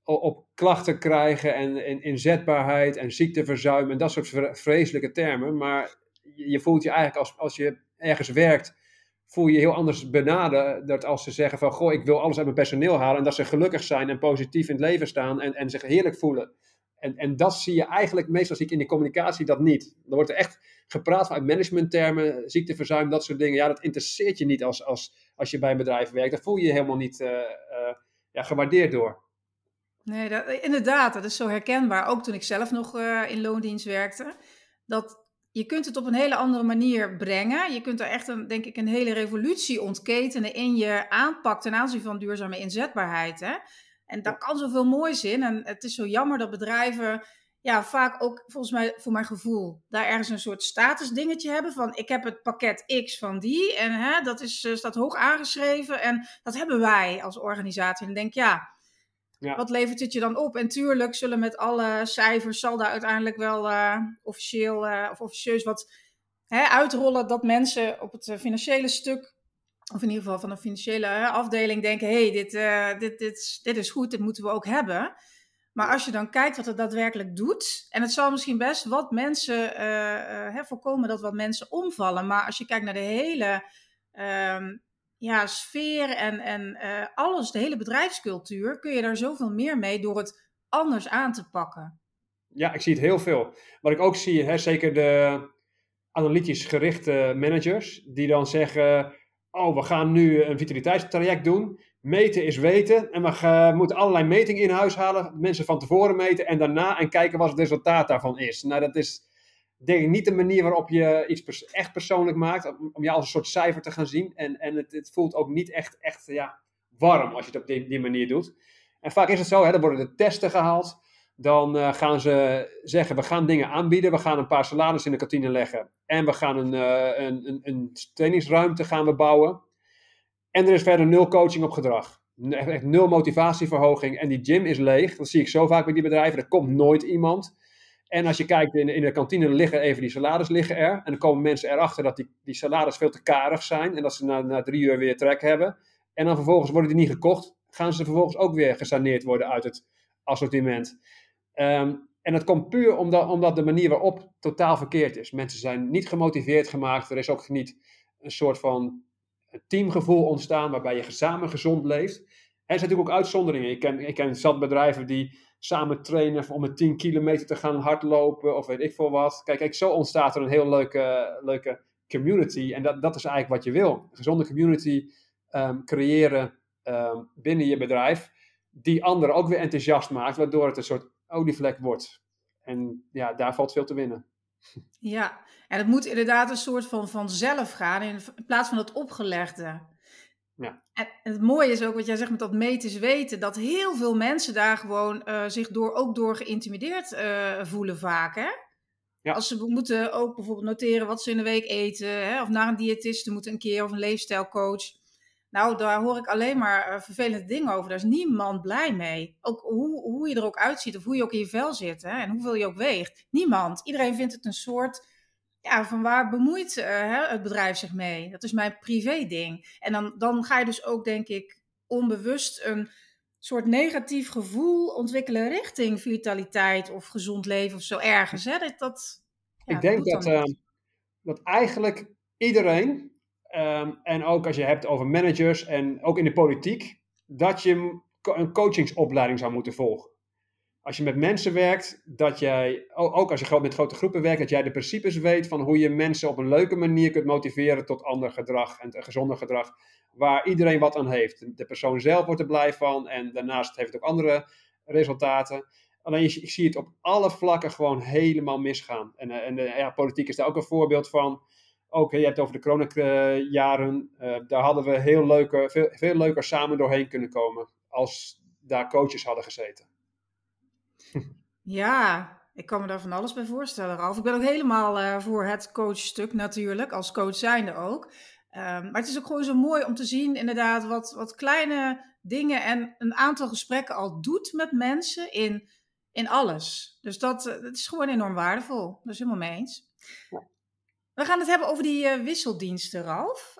op klachten krijgen en, inzetbaarheid en ziekteverzuim en dat soort vreselijke termen. Maar je voelt je eigenlijk als, als je ergens werkt, voel je je heel anders benaderd als ze zeggen van, goh, ik wil alles uit mijn personeel halen en dat ze gelukkig zijn en positief in het leven staan en, en zich heerlijk voelen. En, en dat zie je eigenlijk, meestal zie ik in de communicatie dat niet. Dan wordt er echt gepraat vanuit managementtermen, ziekteverzuim, dat soort dingen. Ja, dat interesseert je niet als, als, als je bij een bedrijf werkt. Daar voel je je helemaal niet uh, ja, gewaardeerd door. Nee, dat, inderdaad, dat is zo herkenbaar. Ook toen ik zelf nog uh, in loondienst werkte. Dat je kunt het op een hele andere manier brengen. Je kunt er echt, een, denk ik, een hele revolutie ontketenen in je aanpak ten aanzien van duurzame inzetbaarheid. Hè? En daar kan zoveel moois in. En het is zo jammer dat bedrijven ja, vaak ook, volgens mij, voor mijn gevoel, daar ergens een soort status dingetje hebben van ik heb het pakket X van die en hè, dat is, uh, staat hoog aangeschreven en dat hebben wij als organisatie. En denk ja, ja, wat levert het je dan op? En tuurlijk zullen met alle cijfers zal daar uiteindelijk wel uh, officieel uh, of officieus wat hè, uitrollen dat mensen op het financiële stuk of in ieder geval van een financiële afdeling denken: hé, hey, dit, uh, dit, dit, dit is goed, dit moeten we ook hebben. Maar als je dan kijkt wat het daadwerkelijk doet, en het zal misschien best wat mensen uh, uh, voorkomen dat wat mensen omvallen, maar als je kijkt naar de hele uh, ja, sfeer en, en alles, de hele bedrijfscultuur, kun je daar zoveel meer mee door het anders aan te pakken. Ja, ik zie het heel veel. Wat ik ook zie, hè, zeker de analytisch gerichte managers, die dan zeggen: Oh, we gaan nu een vitaliteitstraject doen. Meten is weten. En we gaan, moeten allerlei metingen in huis halen. Mensen van tevoren meten en daarna en kijken wat het resultaat daarvan is. Nou, dat is denk ik niet de manier waarop je iets echt persoonlijk maakt. Om je als een soort cijfer te gaan zien. En, en het, het voelt ook niet echt, echt ja, warm als je het op die, die manier doet. En vaak is het zo, hè, dan worden de testen gehaald. Dan uh, gaan ze zeggen, we gaan dingen aanbieden. We gaan een paar salades in de kantine leggen. En we gaan een, uh, een, een, een, trainingsruimte gaan we bouwen. En er is verder nul coaching op gedrag. Echt nul motivatieverhoging. En die gym is leeg. Dat zie ik zo vaak bij die bedrijven. Er komt nooit iemand. En als je kijkt in, in de kantine, liggen even die salades liggen er. En dan komen mensen erachter dat die, die salades veel te karig zijn. En dat ze na, na drie uur weer trek hebben. En dan vervolgens worden die niet gekocht. Gaan ze vervolgens ook weer gesaneerd worden uit het assortiment. Ehm, en dat komt puur omdat, omdat de manier waarop totaal verkeerd is. Mensen zijn niet gemotiveerd gemaakt. Er is ook niet een soort van teamgevoel ontstaan waarbij je samen gezond leeft. En er zijn natuurlijk ook uitzonderingen. Ik ken, ik ken zat bedrijven die samen trainen om een 10 kilometer te gaan hardlopen of weet ik veel wat. Kijk, kijk zo ontstaat er een heel leuke, leuke community. En dat, dat is eigenlijk wat je wil. Een gezonde community um, creëren um, binnen je bedrijf. Die anderen ook weer enthousiast maakt, waardoor het een soort olievlek wordt. En ja, daar valt veel te winnen. Ja, en het moet inderdaad een soort van vanzelf gaan in, plaats van het opgelegde. Ja. En het mooie is ook wat jij zegt met dat is weten, dat heel veel mensen daar gewoon uh, zich door, ook door geïntimideerd uh, voelen vaak. Hè? Ja. Als ze moeten ook bijvoorbeeld noteren wat ze in de week eten, hè? of naar een diëtiste moeten een keer of een leefstijlcoach. Nou, daar hoor ik alleen maar uh, vervelende dingen over. Daar is niemand blij mee. Ook hoe, hoe je er ook uitziet of hoe je ook in je vel zit hè? en hoeveel je ook weegt. Niemand. Iedereen vindt het een soort ja, van waar bemoeit uh, het bedrijf zich mee? Dat is mijn privé ding. En dan, dan ga je dus ook, denk ik, onbewust een soort negatief gevoel ontwikkelen richting vitaliteit of gezond leven of zo ergens. Hè? Dat, dat, ja, ik denk dat, uh, dat eigenlijk iedereen, um, en ook als je hebt over managers en ook in de politiek, dat je een coachingsopleiding zou moeten volgen als je met mensen werkt, dat jij, ook als je met grote groepen werkt, dat jij de principes weet van hoe je mensen op een leuke manier kunt motiveren tot ander gedrag en gezonder gedrag, waar iedereen wat aan heeft. De persoon zelf wordt er blij van en daarnaast heeft het ook andere resultaten. Alleen ik zie het op alle vlakken gewoon helemaal misgaan. En, eh, en de, ja, politiek is daar ook een voorbeeld van. Ook, je hebt het over de coronajaren. Uh, daar hadden we heel leuke, veel, veel leuker samen doorheen kunnen komen als daar coaches hadden gezeten. Ja, ik kan me daar van alles bij voorstellen, Ralf. Ik ben ook helemaal uh, voor het coachstuk natuurlijk, als coach zijnde ook. Um, maar het is ook gewoon zo mooi om te zien inderdaad wat, wat kleine dingen en een aantal gesprekken al doet met mensen in, in alles. Dus dat, dat is gewoon enorm waardevol. Dat is helemaal mee eens. Ja. We gaan het hebben over die uh, wisseldiensten, Ralf.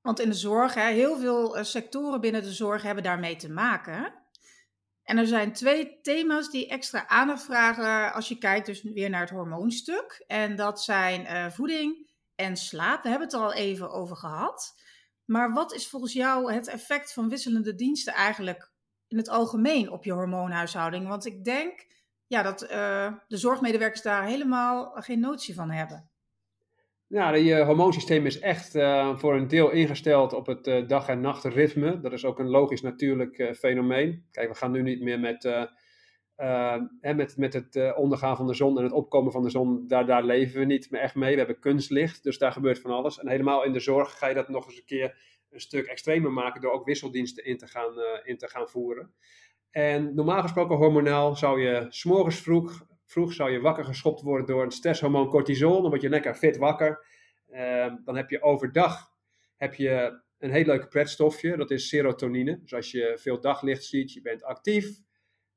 Want in de zorg, hè, heel veel sectoren binnen de zorg hebben daarmee te maken. En er zijn twee thema's die extra aandacht vragen als je kijkt dus weer naar het hormoonstuk. En dat zijn uh, voeding en slaap. We hebben het er al even over gehad. Maar wat is volgens jou het effect van wisselende diensten eigenlijk in het algemeen op je hormoonhuishouding? Want ik denk ja, dat de zorgmedewerkers daar helemaal geen notie van hebben. Ja, je hormoonsysteem is echt uh, voor een deel ingesteld op het uh, dag- en nachtritme. Dat is ook een logisch natuurlijk fenomeen. Kijk, we gaan nu niet meer met, hè, met, met het ondergaan van de zon en het opkomen van de zon. Daar, daar leven we niet meer echt mee. We hebben kunstlicht, dus daar gebeurt van alles. En helemaal in de zorg ga je dat nog eens een keer een stuk extremer maken door ook wisseldiensten in te gaan, in te gaan voeren. En normaal gesproken hormonaal zou je s'morgens vroeg Vroeg zou je wakker geschopt worden door een stresshormoon cortisol. Dan word je lekker fit wakker. Ehm, dan heb je overdag heb je een heel leuk pretstofje. Dat is serotonine. Dus als je veel daglicht ziet, je bent actief.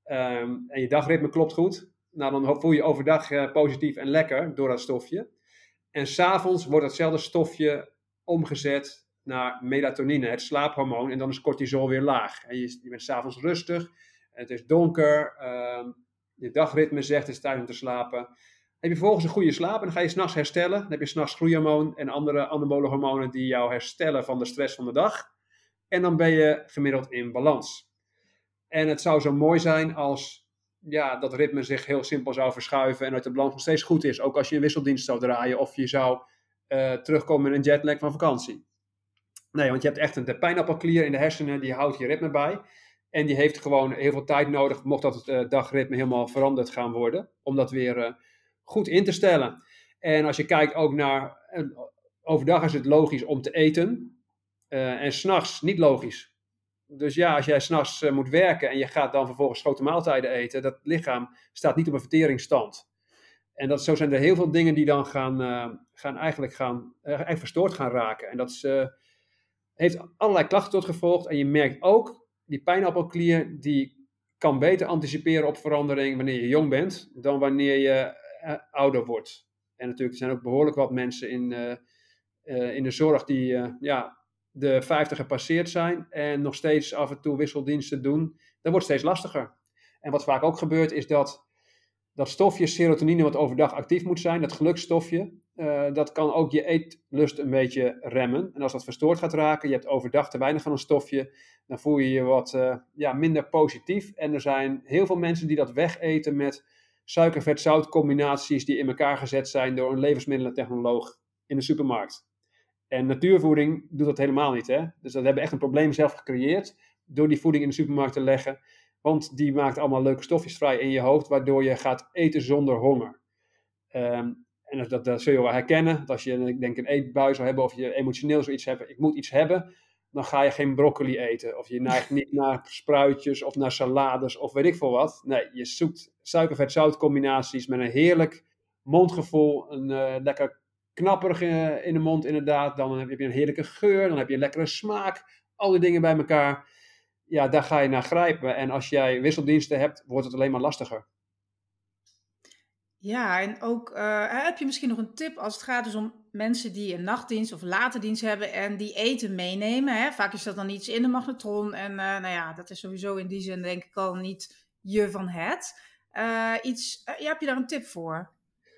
Ehm, en je dagritme klopt goed. Nou, dan voel je overdag uh, positief en lekker door dat stofje. En s'avonds wordt datzelfde stofje omgezet naar melatonine, het slaaphormoon. En dan is cortisol weer laag. En je, je bent s'avonds rustig. Het is donker. Um, je dagritme zegt het is tijd om te slapen. Heb je vervolgens een goede slaap en dan ga je s'nachts herstellen. Dan heb je s'nachts groeihormoon en andere anabole hormonen die jou herstellen van de stress van de dag. En dan ben je gemiddeld in balans. En het zou zo mooi zijn als ja, dat ritme zich heel simpel zou verschuiven en dat de balans nog steeds goed is. Ook als je een wisseldienst zou draaien of je zou uh, terugkomen met een jetlag van vakantie. Nee, want je hebt echt een pijnappelklier in de hersenen, die houdt je ritme bij. En die heeft gewoon heel veel tijd nodig, mocht dat het uh, dagritme helemaal veranderd gaan worden, om dat weer uh, goed in te stellen. En als je kijkt ook naar, overdag is het logisch om te eten, en s'nachts niet logisch. Dus ja, als jij s'nachts moet werken en je gaat dan vervolgens grote maaltijden eten, dat lichaam staat niet op een verteringsstand. En dat, zo zijn er heel veel dingen die dan gaan, gaan eigenlijk gaan, echt verstoord gaan raken. En dat heeft allerlei klachten tot gevolg. En je merkt ook, die pijnappelklier, die kan beter anticiperen op verandering wanneer je jong bent, dan wanneer je ouder wordt. En natuurlijk, er zijn ook behoorlijk wat mensen in, in de zorg die ja, de 50 gepasseerd zijn en nog steeds af en toe wisseldiensten doen, dat wordt steeds lastiger. En wat vaak ook gebeurt is dat dat stofje serotonine wat overdag actief moet zijn, dat gelukstofje, uh, dat kan ook je eetlust een beetje remmen. En als dat verstoord gaat raken, je hebt overdag te weinig van een stofje, dan voel je je wat uh, ja, minder positief. En er zijn heel veel mensen die dat wegeten met suiker-vet-zout combinaties die in elkaar gezet zijn door een levensmiddelentechnoloog in de supermarkt. En natuurvoeding doet dat helemaal niet. Hè? Dus dat hebben echt een probleem zelf gecreëerd door die voeding in de supermarkt te leggen. Want die maakt allemaal leuke stofjes vrij in je hoofd, waardoor je gaat eten zonder honger. Um, en dat, dat, zul je wel herkennen. Dat als je ik denk, een eetbui zou hebben of je emotioneel zoiets hebt, ik moet iets hebben, dan ga je geen broccoli eten. Of je neigt niet naar spruitjes of naar salades of weet ik veel wat. Nee, je zoekt suiker-vet-zout combinaties met een heerlijk mondgevoel, een uh, lekker knapperig in de mond inderdaad. Dan heb je een heerlijke geur, dan heb je een lekkere smaak. Al die dingen bij elkaar. Ja, daar ga je naar grijpen. En als jij wisseldiensten hebt, wordt het alleen maar lastiger. Ja, en ook uh, heb je misschien nog een tip als het gaat dus om mensen die een nachtdienst of late dienst hebben en die eten meenemen. Hè? Vaak is dat dan iets in de magnetron en uh, nou ja, dat is sowieso in die zin denk ik al niet je van het. Uh, iets, ja, heb je daar een tip voor?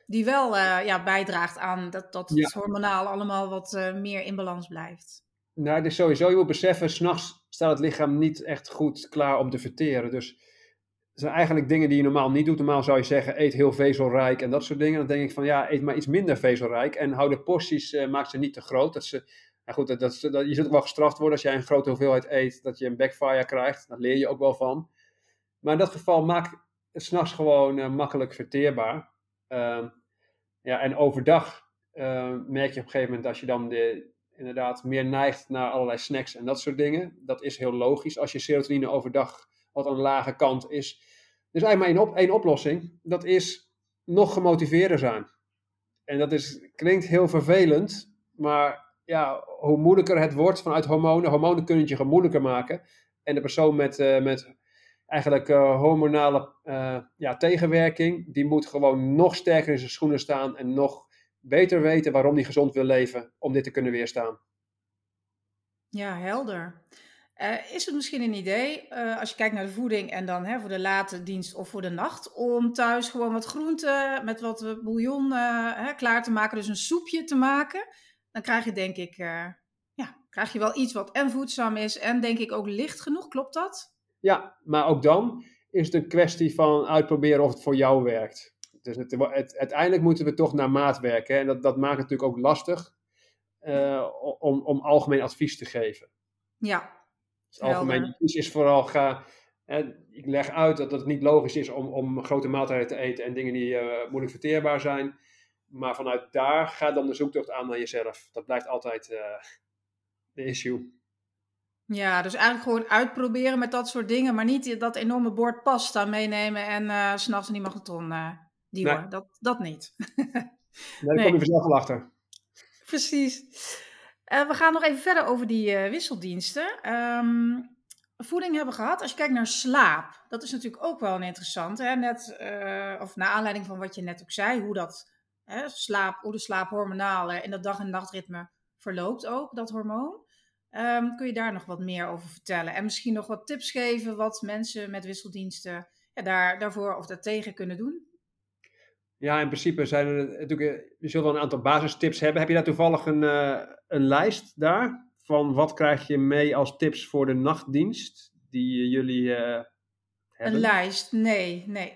die wel ja, bijdraagt aan dat, dat ja. het hormonaal allemaal wat meer in balans blijft. Nou, dus sowieso, je moet beseffen, s'nachts staat het lichaam niet echt goed klaar om te verteren. Dus zijn eigenlijk dingen die je normaal niet doet. Normaal zou je zeggen, eet heel vezelrijk en dat soort dingen. Dan denk ik van, ja, eet maar iets minder vezelrijk. En hou de porties, uh, maak ze niet te groot. Dat ze, nou goed, dat, dat, dat, je zult wel gestraft worden als jij een grote hoeveelheid eet, dat je een backfire krijgt. Daar leer je ook wel van. Maar in dat geval, maak het s'nachts gewoon makkelijk verteerbaar. Uh, ja, en overdag uh, merk je op een gegeven moment als je dan de, inderdaad meer neigt naar allerlei snacks en dat soort dingen. Dat is heel logisch als je serotonine overdag wat aan de lage kant is. Dus eigenlijk maar één, op, één oplossing. Dat is nog gemotiveerder zijn. En dat is, klinkt heel vervelend, maar ja, hoe moeilijker het wordt vanuit hormonen, hormonen kunnen het je gemoeilijker maken. En de persoon met, uh, met eigenlijk uh, hormonale uh, ja, tegenwerking, die moet gewoon nog sterker in zijn schoenen staan en nog beter weten waarom hij gezond wil leven om dit te kunnen weerstaan. Ja, helder. Uh, is het misschien een idee, als je kijkt naar de voeding en dan hè, voor de late dienst of voor de nacht, om thuis gewoon wat groenten met wat bouillon hè, klaar te maken, dus een soepje te maken? Dan krijg je denk ik, ja, krijg je wel iets wat en voedzaam is en denk ik ook licht genoeg, klopt dat? Ja, maar ook dan is het een kwestie van uitproberen of het voor jou werkt. Dus het, het, uiteindelijk moeten we toch naar maat werken. En dat, dat maakt het natuurlijk ook lastig om, om algemeen advies te geven. Ja. Dus algemeen advies is vooral ga. ik leg uit dat het niet logisch is om, om grote maaltijden te eten en dingen die uh, moeilijk verteerbaar zijn. Maar vanuit daar ga dan de zoektocht aan naar jezelf. Dat blijft altijd uh, de issue. Ja, dus eigenlijk gewoon uitproberen met dat soort dingen, maar niet dat enorme bord pasta meenemen en uh, s'nachts die magnetron uh, duwen. Nee. Dat, dat niet. nee, daar nee. kom je vanzelf wel achter. Precies. Uh, we gaan nog even verder over die wisseldiensten. Um, voeding hebben gehad. Als je kijkt naar slaap, dat is natuurlijk ook wel een interessant. Hè? Net, of naar aanleiding van wat je net ook zei, hoe, dat, hè, slaap, hoe de slaap in dat dag- en nachtritme verloopt ook, dat hormoon. Um, kun je daar nog wat meer over vertellen? En misschien nog wat tips geven wat mensen met wisseldiensten ja, daar, daarvoor of daartegen kunnen doen? Ja, in principe zijn er natuurlijk, je zult wel een aantal basistips hebben. Heb je daar toevallig een, uh, een lijst daar? Van wat krijg je mee als tips voor de nachtdienst die jullie uh, hebben. Een lijst? Nee, nee.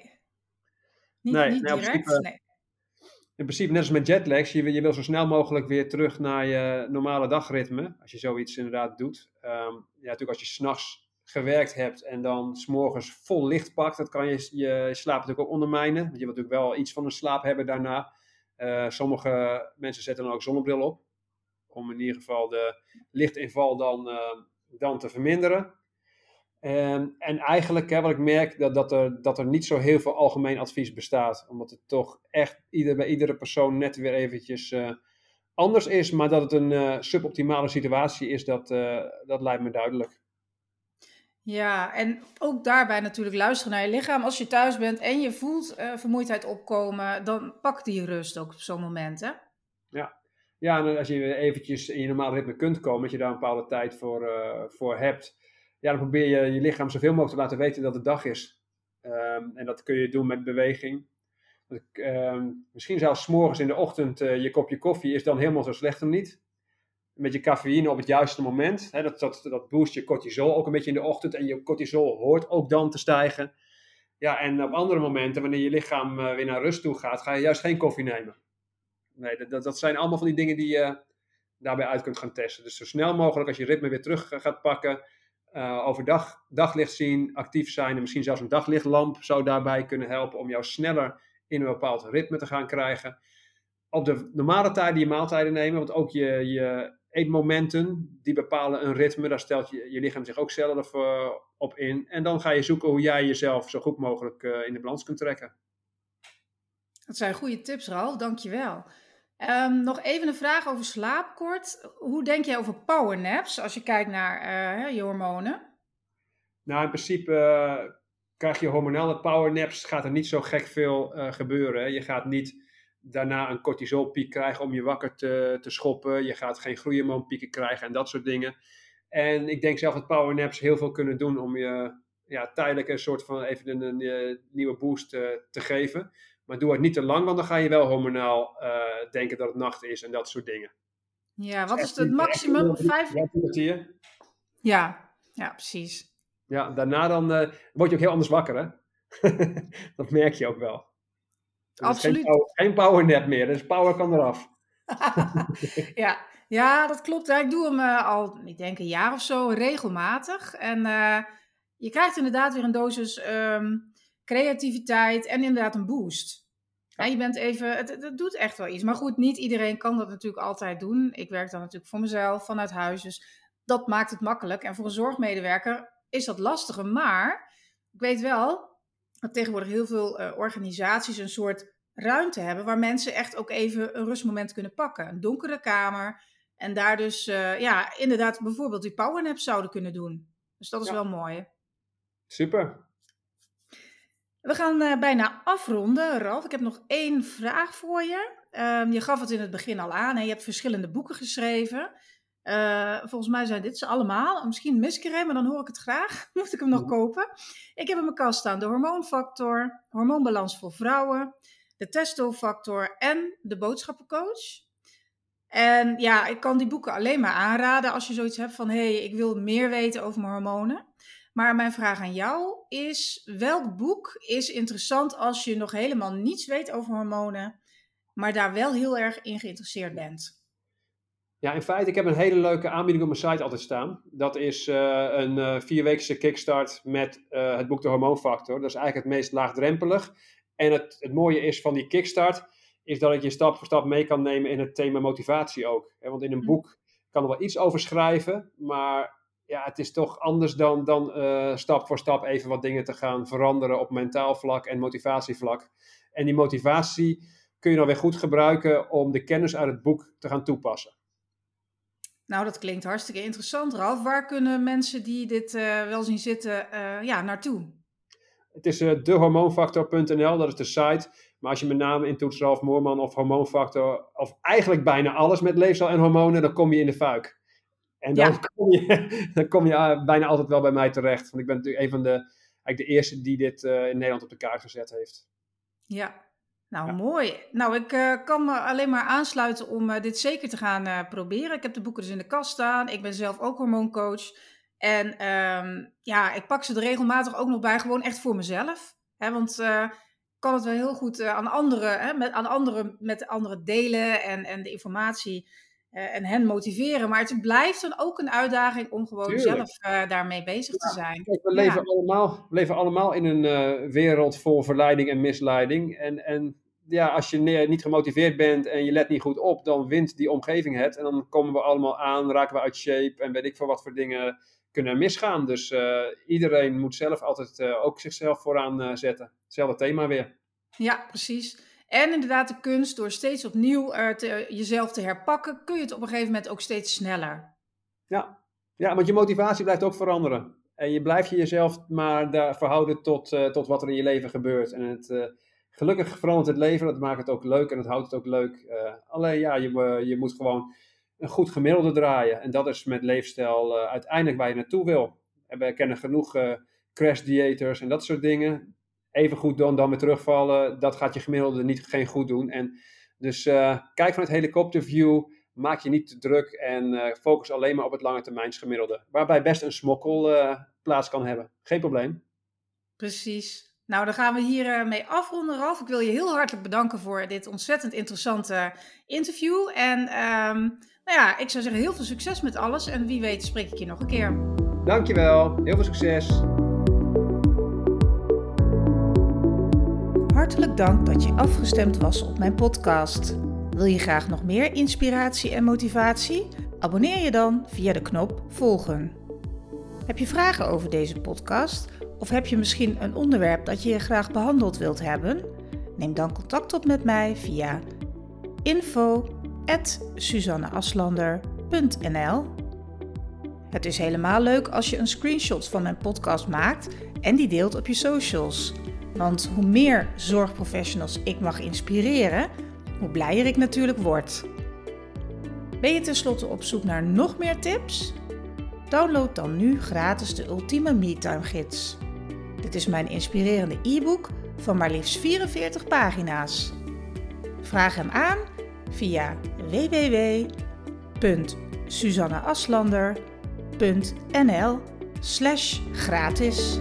Niet, Nee, niet op direct? principe- nee. In principe, net als met jetlags, je, wil- je wil zo snel mogelijk weer terug naar je normale dagritme. Als je zoiets inderdaad doet. Ehm, ja, natuurlijk als je s'nachts gewerkt hebt en dan s'morgens vol licht pakt, dat kan je je slaap natuurlijk ook ondermijnen. Want je wilt natuurlijk wel iets van een slaap hebben daarna. Eh, sommige mensen zetten dan ook zonnebril op. Om in ieder geval de lichtinval dan, eh, dan te verminderen. En, en eigenlijk, hè, wat ik merk, dat, dat, er, dat er niet zo heel veel algemeen advies bestaat. Omdat het toch echt ieder, bij iedere persoon net weer eventjes eh, anders is. Maar dat het een suboptimale situatie is, dat, dat lijkt me duidelijk. Ja, en ook daarbij natuurlijk luisteren naar je lichaam. Als je thuis bent en je voelt eh, vermoeidheid opkomen, dan pak die rust ook op zo'n moment, hè? Ja, en als je eventjes in je normale ritme kunt komen, dat je daar een bepaalde tijd voor, eh, voor hebt. Ja, dan probeer je je lichaam zoveel mogelijk te laten weten dat het dag is. Ehm, en dat kun je doen met beweging. Ehm, misschien zelfs 's morgens in de ochtend eh, je kopje koffie is dan helemaal zo slecht om niet. Met je cafeïne op het juiste moment. Hè, dat, dat, dat boost je cortisol ook een beetje in de ochtend. En je cortisol hoort ook dan te stijgen. Ja, en op andere momenten, wanneer je lichaam eh, weer naar rust toe gaat, ga je juist geen koffie nemen. Nee, dat, dat, dat zijn allemaal van die dingen die je daarbij uit kunt gaan testen. Dus zo snel mogelijk als je ritme weer terug eh, gaat pakken, eh, overdag daglicht zien, actief zijn en misschien zelfs een daglichtlamp zou daarbij kunnen helpen om jou sneller in een bepaald ritme te gaan krijgen. Op de normale tijden je maaltijden nemen, want ook je, je eetmomenten, die bepalen een ritme. Daar stelt je, je lichaam zich ook zelf eh, op in. En dan ga je zoeken hoe jij jezelf zo goed mogelijk eh, in de balans kunt trekken. Dat zijn goede tips, Ralf. Dankjewel. Ehm nog even een vraag over slaap kort. Hoe denk jij over powernaps als je kijkt naar eh, je hormonen? Nou, in principe krijg je hormonale powernaps, gaat er niet zo gek veel gebeuren. Je gaat niet daarna een cortisolpiek krijgen om je wakker te, te schoppen. Je gaat geen groeihormoonpieken krijgen en dat soort dingen. En ik denk zelf dat powernaps heel veel kunnen doen om je ja, tijdelijk een soort van even een, een, eh, nieuwe boost eh, te geven. Maar doe het niet te lang, want dan ga je wel hormonaal eh, denken dat het nacht is en dat soort dingen. Ja, wat is het maximum? Vijf? Kwartier. Ja, ja, precies. Ja, daarna dan word je ook heel anders wakker, hè? dat merk je ook wel. Absoluut. Geen, power, geen powernap meer, dus power kan eraf. ja. ja, dat klopt. Ja, Ik doe hem eh, al, ik denk een jaar of zo, regelmatig. En eh, je krijgt inderdaad weer een dosis ehm, creativiteit en inderdaad een boost. Ja, je bent even, het doet echt wel iets. Maar goed, niet iedereen kan dat natuurlijk altijd doen. Ik werk dan natuurlijk voor mezelf vanuit huis. Dus dat maakt het makkelijk. En voor een zorgmedewerker is dat lastiger. Maar ik weet wel dat tegenwoordig heel veel eh, organisaties een soort ruimte hebben waar mensen echt ook even een rustmoment kunnen pakken. Een donkere kamer. En daar dus, eh, ja, inderdaad bijvoorbeeld die powernaps zouden kunnen doen. Dus dat is Ja. wel mooi. Super. We gaan eh, bijna afronden, Ralf. Ik heb nog één vraag voor je. Ehm, je gaf het in het begin al aan. Hè? Je hebt verschillende boeken geschreven. Eh, volgens mij zijn dit ze allemaal. Misschien mis ik er een, maar dan hoor ik het graag. Moet ik hem nog kopen? Ik heb in mijn kast staan de hormoonfactor, hormoonbalans voor vrouwen, de testofactor en de boodschappencoach. En ja, ik kan die boeken alleen maar aanraden als je zoiets hebt van... hé, hey, ik wil meer weten over mijn hormonen. Maar mijn vraag aan jou is: welk boek is interessant als je nog helemaal niets weet over hormonen, maar daar wel heel erg in geïnteresseerd bent? Ja, in feite, ik heb een hele leuke aanbieding op mijn site altijd staan. Dat is eh, een eh vierweekse kickstart met eh, het boek De Hormoonfactor. Dat is eigenlijk het meest laagdrempelig. En het, het mooie is van die kickstart, is dat ik je stap voor stap mee kan nemen in het thema motivatie ook. Want in een Hm. boek kan er wel iets over schrijven, maar ja, het is toch anders dan, dan stap voor stap even wat dingen te gaan veranderen op mentaal vlak en motivatievlak. En die motivatie kun je dan weer goed gebruiken om de kennis uit het boek te gaan toepassen. Nou, dat klinkt hartstikke interessant, Ralf. Waar kunnen mensen die dit eh, wel zien zitten, eh, ja, naartoe? Het is eh dehormoonfactor.nl, dat is de site. Maar als je met name intoetst Ralf Moorman of hormoonfactor, of eigenlijk bijna alles met leefstijl en hormonen, dan kom je in de fuik. En dan Ja. kom je, dan kom je bijna altijd wel bij mij terecht. Want ik ben natuurlijk een van de, eigenlijk de eerste die dit in Nederland op de kaart gezet heeft. Ja, nou Ja. mooi. Nou, ik eh, kan me alleen maar aansluiten om eh, dit zeker te gaan eh, proberen. Ik heb de boeken dus in de kast staan. Ik ben zelf ook hormooncoach. En ehm, ja, ik pak ze er regelmatig ook nog bij, gewoon echt voor mezelf. Hè, want ik kan het wel heel goed aan anderen, hè, met, aan anderen, met anderen delen en, en de informatie uh, en hen motiveren. Maar het blijft dan ook een uitdaging om gewoon Tuurlijk. zelf daarmee bezig ja, te zijn. Kijk, we, leven allemaal, we leven allemaal in een wereld vol verleiding en misleiding. En, en ja, als je niet gemotiveerd bent en je let niet goed op, dan wint die omgeving het. En dan komen we allemaal aan, raken we uit shape en weet ik veel wat voor dingen kunnen misgaan. Dus iedereen moet zelf altijd ook zichzelf vooraan zetten. Hetzelfde thema weer. Ja, precies. En inderdaad de kunst, door steeds opnieuw te, jezelf te herpakken, kun je het op een gegeven moment ook steeds sneller. Ja, ja want je motivatie blijft ook veranderen. En je blijft je jezelf maar daar verhouden tot, tot wat er in je leven gebeurt. En het, gelukkig verandert het leven, dat maakt het ook leuk en het houdt het ook leuk. alleen ja, je, je moet gewoon een goed gemiddelde draaien. En dat is met leefstijl uiteindelijk waar je naartoe wil. En we kennen genoeg crash diëters en dat soort dingen. Even goed doen, dan weer terugvallen. Dat gaat je gemiddelde niet, geen goed doen. En dus uh, kijk vanuit helikopterview. Maak je niet te druk en focus alleen maar op het lange termijn gemiddelde. Waarbij best een smokkel plaats kan hebben. Geen probleem. Precies. Nou, dan gaan we hiermee mee afronden, Ralf. Ik wil je heel hartelijk bedanken voor dit ontzettend interessante interview. En um, nou ja, ik zou zeggen heel veel succes met alles. En wie weet spreek ik je nog een keer. Dankjewel. Heel veel succes. Hartelijk dank dat je afgestemd was op mijn podcast. Wil je graag nog meer inspiratie en motivatie? Abonneer je dan via de knop volgen. Heb je vragen over deze podcast? Of heb je misschien een onderwerp dat je graag behandeld wilt hebben? Neem dan contact op met mij via info suzanneaslander.nl. Het is helemaal leuk als je een screenshot van mijn podcast maakt en die deelt op je socials. Want hoe meer zorgprofessionals ik mag inspireren, hoe blijer ik natuurlijk word. Ben je tenslotte op zoek naar nog meer tips? Download dan nu gratis de Ultieme MeTime Gids. Dit is mijn inspirerende e-book van maar liefst 44 pagina's. Vraag hem aan via www.suzanneaslander.nl slash gratis.